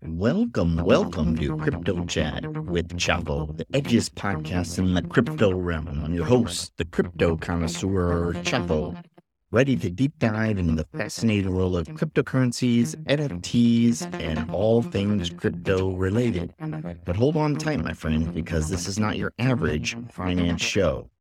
Welcome, welcome to Crypto Chat with Chapo, the edgiest podcast in the crypto realm. I'm your host, the crypto connoisseur Chapo, ready to deep dive into the fascinating world of cryptocurrencies, NFTs, and all things crypto related. But hold on tight, my friend, because this is not your average finance show.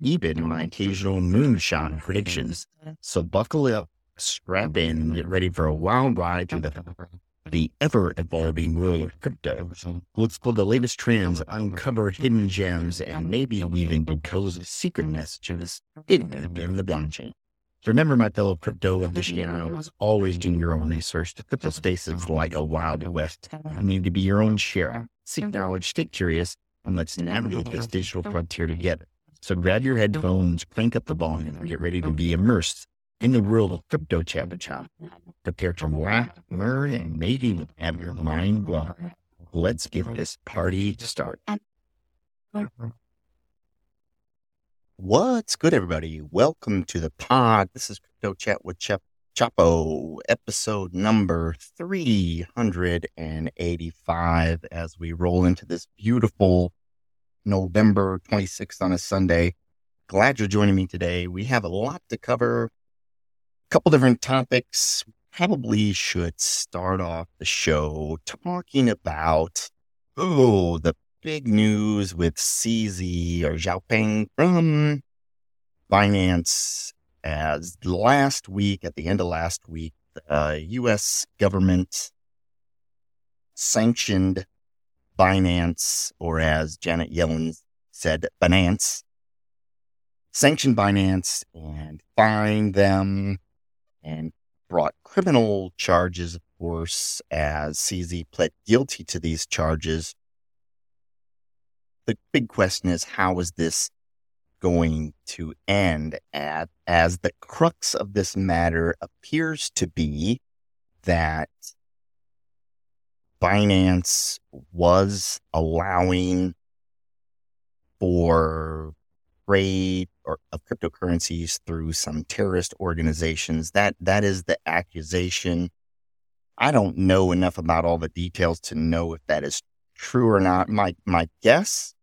even my occasional moonshot predictions. So buckle up, strap in, and get ready for a wild ride through the, the ever evolving world of crypto. We'll explore the latest trends, uncover hidden gems, and maybe even decode secret messages hidden in the blockchain. Remember, my fellow crypto aficionados, always do your own research. The crypto space is like a wild west. You need to be your own sheriff. Seek knowledge, stay curious, and let's navigate this digital frontier together. So grab your headphones, crank up the volume, and get ready to be immersed in the world of crypto chat chat. Prepare to laugh, learn, and maybe have your mind blown. Let's get this party started. What's good, everybody? Welcome to the pod. This is Crypto Chat with Chep Chapo, episode number 385, as we roll into this beautiful November 26th on a Sunday. Glad you're joining me today. We have a lot to cover, a couple different topics. Probably should start off the show talking about, oh, the big news with CZ or Changpeng from Binance as last week, at the end of last week, the uh, US government sanctioned Binance, or as Janet Yellen said, Binance, sanctioned Binance and fined them and brought criminal charges, of course, as CZ pled guilty to these charges. The big question is how is this going to end? At, as the crux of this matter appears to be that Binance was allowing for trade or of cryptocurrencies through some terrorist organizations. That that is the accusation. I don't know enough about all the details to know if that is true or not. My my guess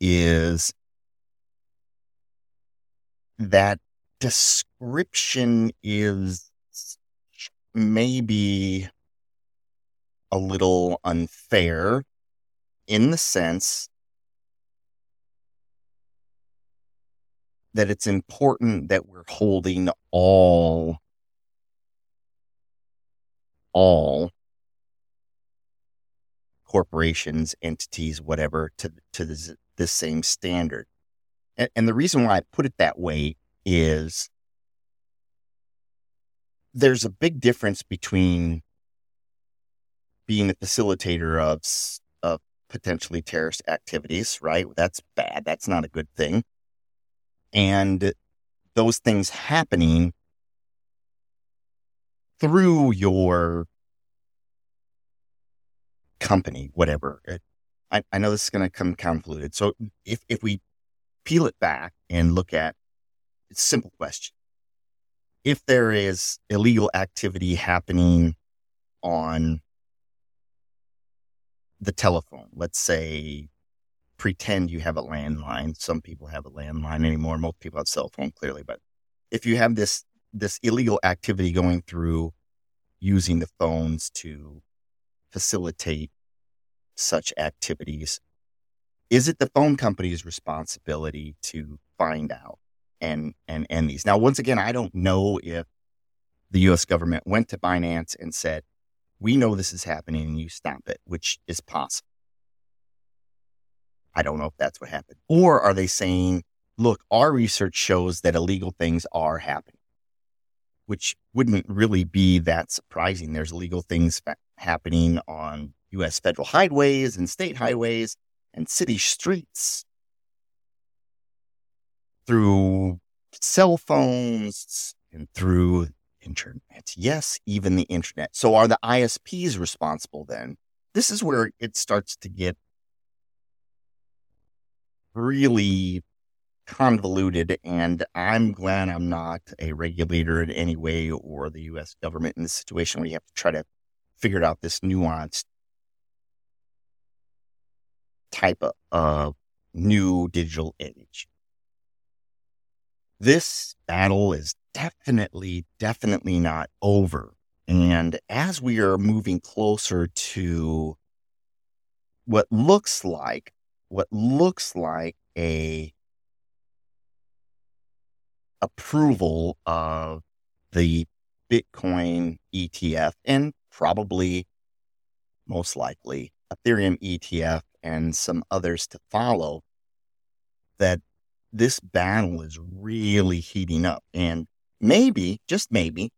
is that description is maybe a little unfair in the sense that it's important that we're holding all all corporations, entities, whatever, to to this same standard. And, and the reason why I put it that way is there's a big difference between being a facilitator of of potentially terrorist activities, right? That's bad. That's not a good thing. And those things happening through your company, whatever. Eh, I, I know this is going to come convoluted. So if, if we peel it back and look at a simple question. If there is illegal activity happening on the telephone. Let's say pretend you have a landline. Some people have a landline anymore. Most people have cell phone clearly, but if you have this this illegal activity going through using the phones to facilitate such activities, is it the phone company's responsibility to find out and and end these? Now, once again, I don't know if the U.S. government went to Binance and said, we know this is happening and you stop it, which is possible. I don't know if that's what happened. Or are they saying, look, our research shows that illegal things are happening, which wouldn't really be that surprising. There's illegal things happening on US federal highways and state highways. and city streets through cell phones and through internet. Yes, even the internet. So are the ISPs responsible then? This is where it starts to get really convoluted. And I'm glad I'm not a regulator in any way or the US government in this situation where you have to try to figure out this nuanced type of new digital age. This battle is definitely, definitely not over. And as we are moving closer to what looks like, what looks like a approval of the Bitcoin ETF and probably most likely Ethereum ETF and some others to follow, that this battle is really heating up. And maybe, just maybe,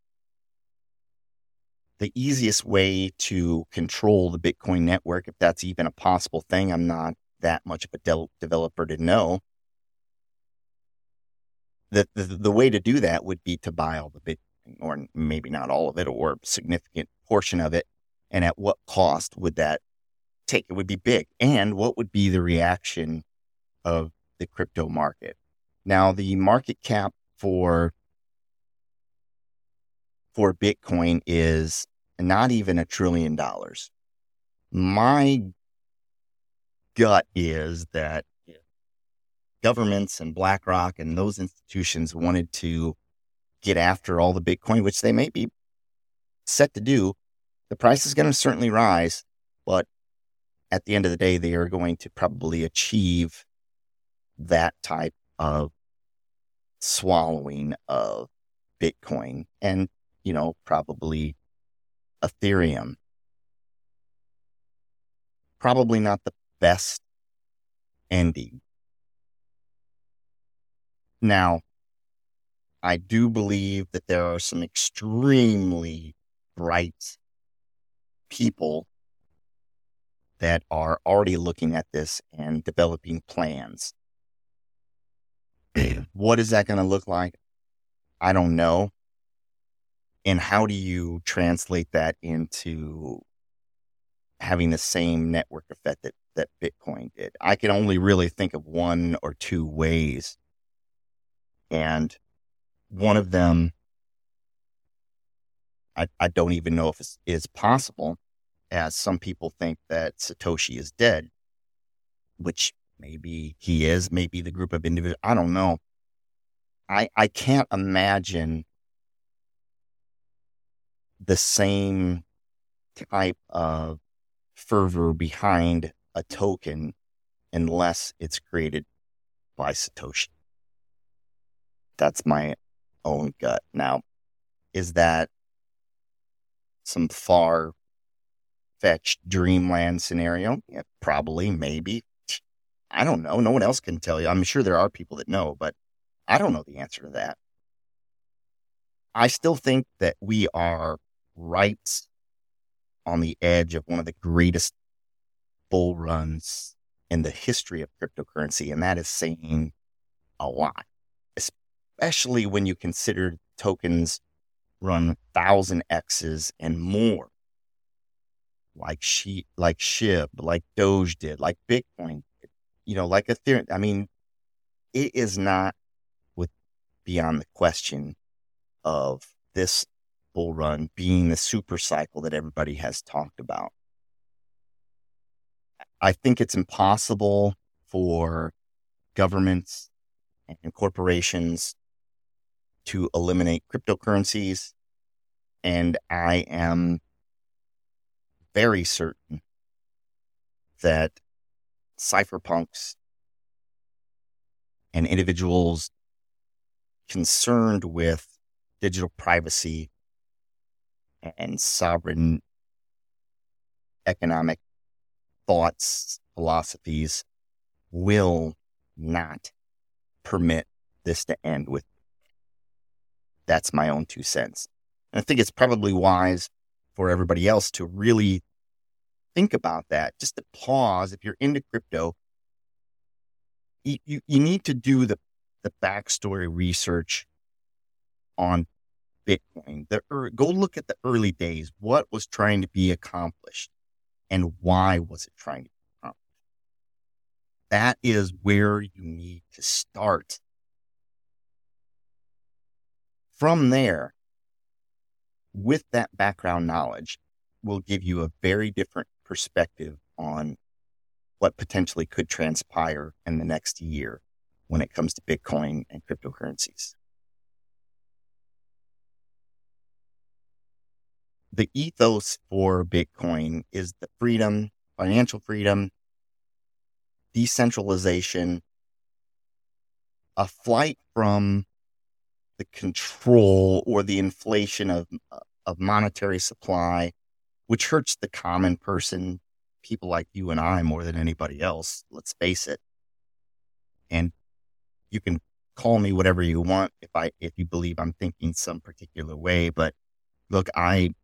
the easiest way to control the Bitcoin network, if that's even a possible thing, I'm not that much of a de- developer to know. The, the, the way to do that would be to buy all the Bitcoin, or maybe not all of it, or a significant portion of it. And at what cost would that take? It would be big. And what would be the reaction of the crypto market? Now, the market cap for for Bitcoin is not even a trillion dollars. My gut is that governments and BlackRock and those institutions wanted to get after all the Bitcoin, which they may be set to do. The price is going to certainly rise, but at the end of the day, they are going to probably achieve that type of swallowing of Bitcoin. And you know, probably Ethereum. Probably not the best ending. Now, I do believe that there are some extremely bright people that are already looking at this and developing plans. what is that going to look like? I don't know and how do you translate that into having the same network effect that, that Bitcoin did? I can only really think of one or two ways. And one of them, I, I don't even know if it is possible, as some people think that Satoshi is dead, which maybe he is, maybe the group of individuals, I don't know. I, I can't imagine the same type of fervor behind a token unless it's created by Satoshi. That's my own gut. Now, is that some far fetched dreamland scenario? Yeah, probably, maybe. I don't know. No one else can tell you. I'm sure there are people that know, but I don't know the answer to that. I still think that we are right on the edge of one of the greatest bull runs in the history of cryptocurrency. And that is saying a lot, especially when you consider tokens run thousand X's and more. Like she, like SHIB, like Doge did, like Bitcoin, you know, like Ethereum. I mean, it is not with beyond the question of this bull run being the super cycle that everybody has talked about. I think it's impossible for governments and corporations to eliminate cryptocurrencies. And I am very certain that cypherpunks and individuals concerned with digital privacy and sovereign economic thoughts, philosophies will not permit this to end with. That's my own two cents. And I think it's probably wise for everybody else to really think about that, just to pause. If you're into crypto, you, you, you need to do the, the backstory research on Bitcoin. The, go look at the early days. What was trying to be accomplished and why was it trying to be accomplished? That is where you need to start. From there, with that background knowledge, will give you a very different perspective on what potentially could transpire in the next year when it comes to Bitcoin and cryptocurrencies. The ethos for Bitcoin is the freedom, financial freedom, decentralization, a flight from the control or the inflation of, of monetary supply, which hurts the common person people like you and I more than anybody else. Let's face it. And you can call me whatever you want if I if you believe I'm thinking some particular way. But look, I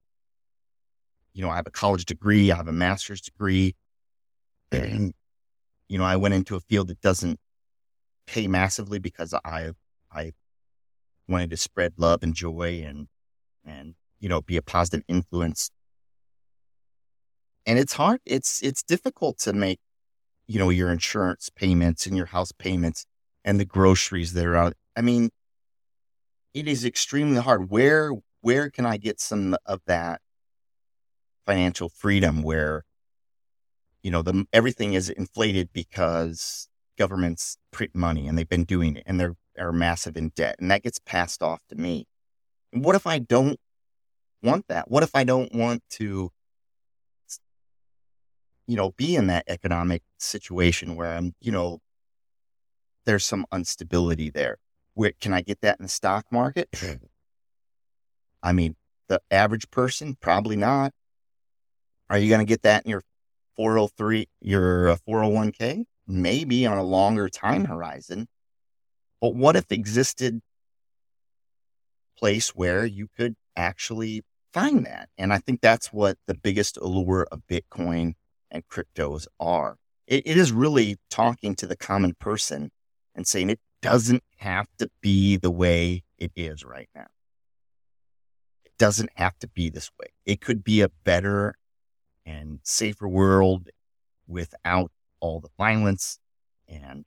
you know, I have a college degree, I have a master's degree. And, you know, I went into a field that doesn't pay massively because I I wanted to spread love and joy and and you know be a positive influence and it's hard. It's it's difficult to make, you know, your insurance payments and your house payments and the groceries that are out. I mean, it is extremely hard. Where where can I get some of that financial freedom where, you know, the everything is inflated because governments print money and they've been doing it and they're are massive in debt and that gets passed off to me. what if I don't want that? What if I don't want to you know, be in that economic situation where I'm, you know, there's some instability there. Where can I get that in the stock market? I mean, the average person, probably not. Are you going to get that in your 403, your 401k? Uh, Maybe on a longer time horizon. But what if existed place where you could actually find that? And I think that's what the biggest allure of Bitcoin and cryptos are. It, it is really talking to the common person and saying it doesn't have to be the way it is right now. It doesn't have to be this way. It could be a better and safer world without all the violence and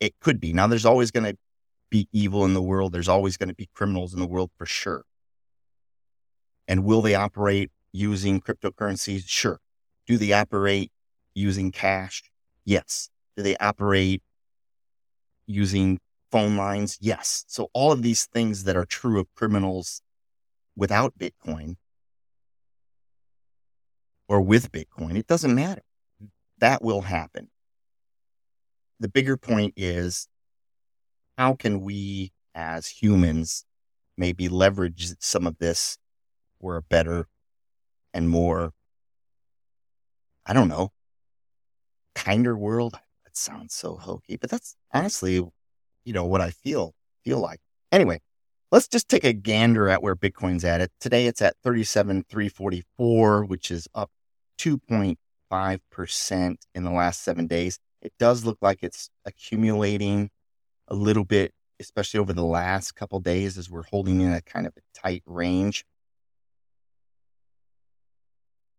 it could be. Now there's always going to be evil in the world. There's always going to be criminals in the world for sure. And will they operate using cryptocurrencies? Sure. Do they operate using cash? Yes. Do they operate using phone lines? Yes. So all of these things that are true of criminals without Bitcoin or with Bitcoin, it doesn't matter. That will happen. The bigger point is how can we as humans maybe leverage some of this for a better and more I don't know, kinder world. That sounds so hokey, but that's honestly, you know, what I feel feel like. Anyway, let's just take a gander at where Bitcoin's at. It today it's at 37,344, which is up 2.5% in the last 7 days. It does look like it's accumulating a little bit, especially over the last couple days as we're holding in a kind of a tight range.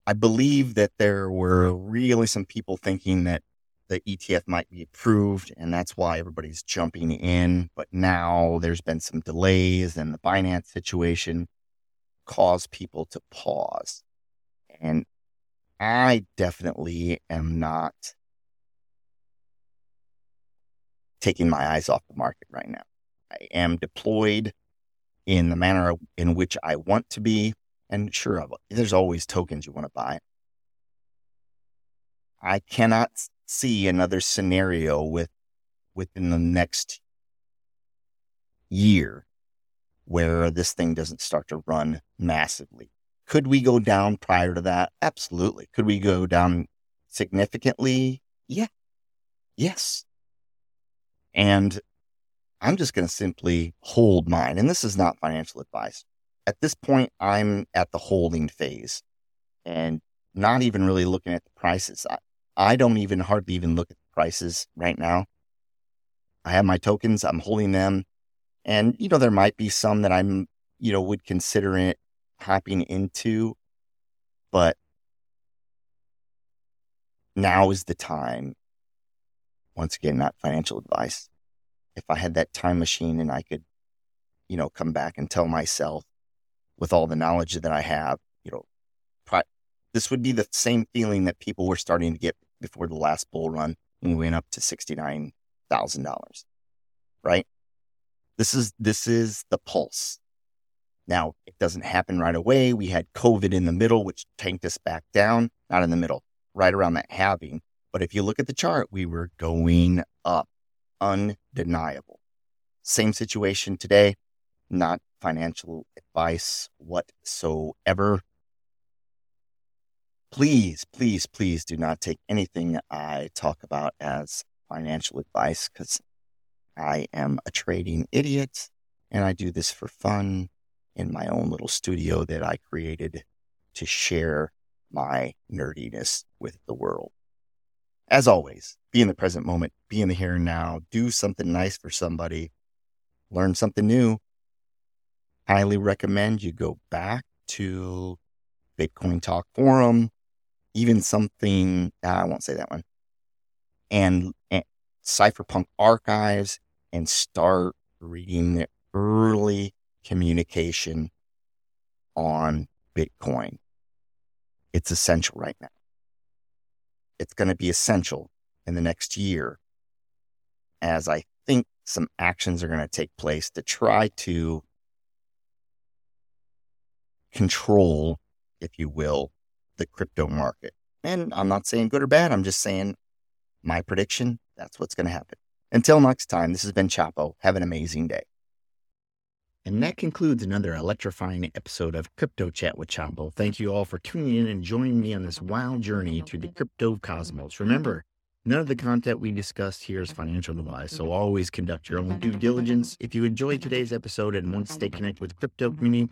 I believe that there were really some people thinking that the ETF might be approved, and that's why everybody's jumping in. But now there's been some delays, and the Binance situation caused people to pause. And I definitely am not taking my eyes off the market right now. I am deployed in the manner in which I want to be. And sure, there's always tokens you want to buy. I cannot see another scenario with within the next year where this thing doesn't start to run massively. Could we go down prior to that? Absolutely. Could we go down significantly? Yeah. Yes. And I'm just going to simply hold mine. And this is not financial advice at this point, I'm at the holding phase and not even really looking at the prices. I, I don't even hardly even look at the prices right now. I have my tokens, I'm holding them. And, you know, there might be some that I'm, you know, would consider it hopping into, but now is the time. Once again, not financial advice. If I had that time machine and I could, you know, come back and tell myself with all the knowledge that I have, you know, this would be the same feeling that people were starting to get before the last bull run when we went up to $69,000, right? This is, this is the pulse. Now, it doesn't happen right away. We had COVID in the middle, which tanked us back down, not in the middle, right around that halving. But if you look at the chart, we were going up, undeniable. Same situation today, not financial advice whatsoever. Please, please, please do not take anything I talk about as financial advice because I am a trading idiot and I do this for fun in my own little studio that I created to share my nerdiness with the world. As always, be in the present moment, be in the here and now, do something nice for somebody, learn something new. Highly recommend you go back to Bitcoin Talk Forum, even something, ah, I won't say that one, and, and Cypherpunk Archives and start reading the early communication on Bitcoin. It's essential right now. It's going to be essential in the next year as I think some actions are going to take place to try to control, if you will, the crypto market. And I'm not saying good or bad. I'm just saying my prediction that's what's going to happen. Until next time, this has been Chapo. Have an amazing day. And that concludes another electrifying episode of Crypto Chat with Chapo. Thank you all for tuning in and joining me on this wild journey through the crypto cosmos. Remember, none of the content we discussed here is financial advice, so always conduct your own due diligence. If you enjoyed today's episode and want to stay connected with crypto community,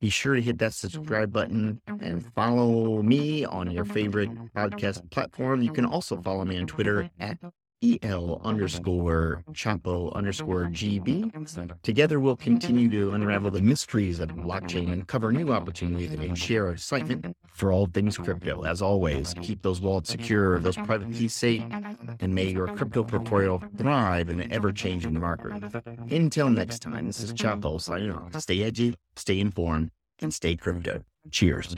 be sure to hit that subscribe button and follow me on your favorite podcast platform. You can also follow me on Twitter at EL underscore Chapo underscore GB. Together, we'll continue to unravel the mysteries of blockchain and cover new opportunities and share excitement for all things crypto. As always, keep those wallets secure, those private keys safe, and may your crypto portfolio thrive in an ever changing market. Until next time, this is Chapo signing off. Stay edgy, stay informed, and stay crypto. Cheers.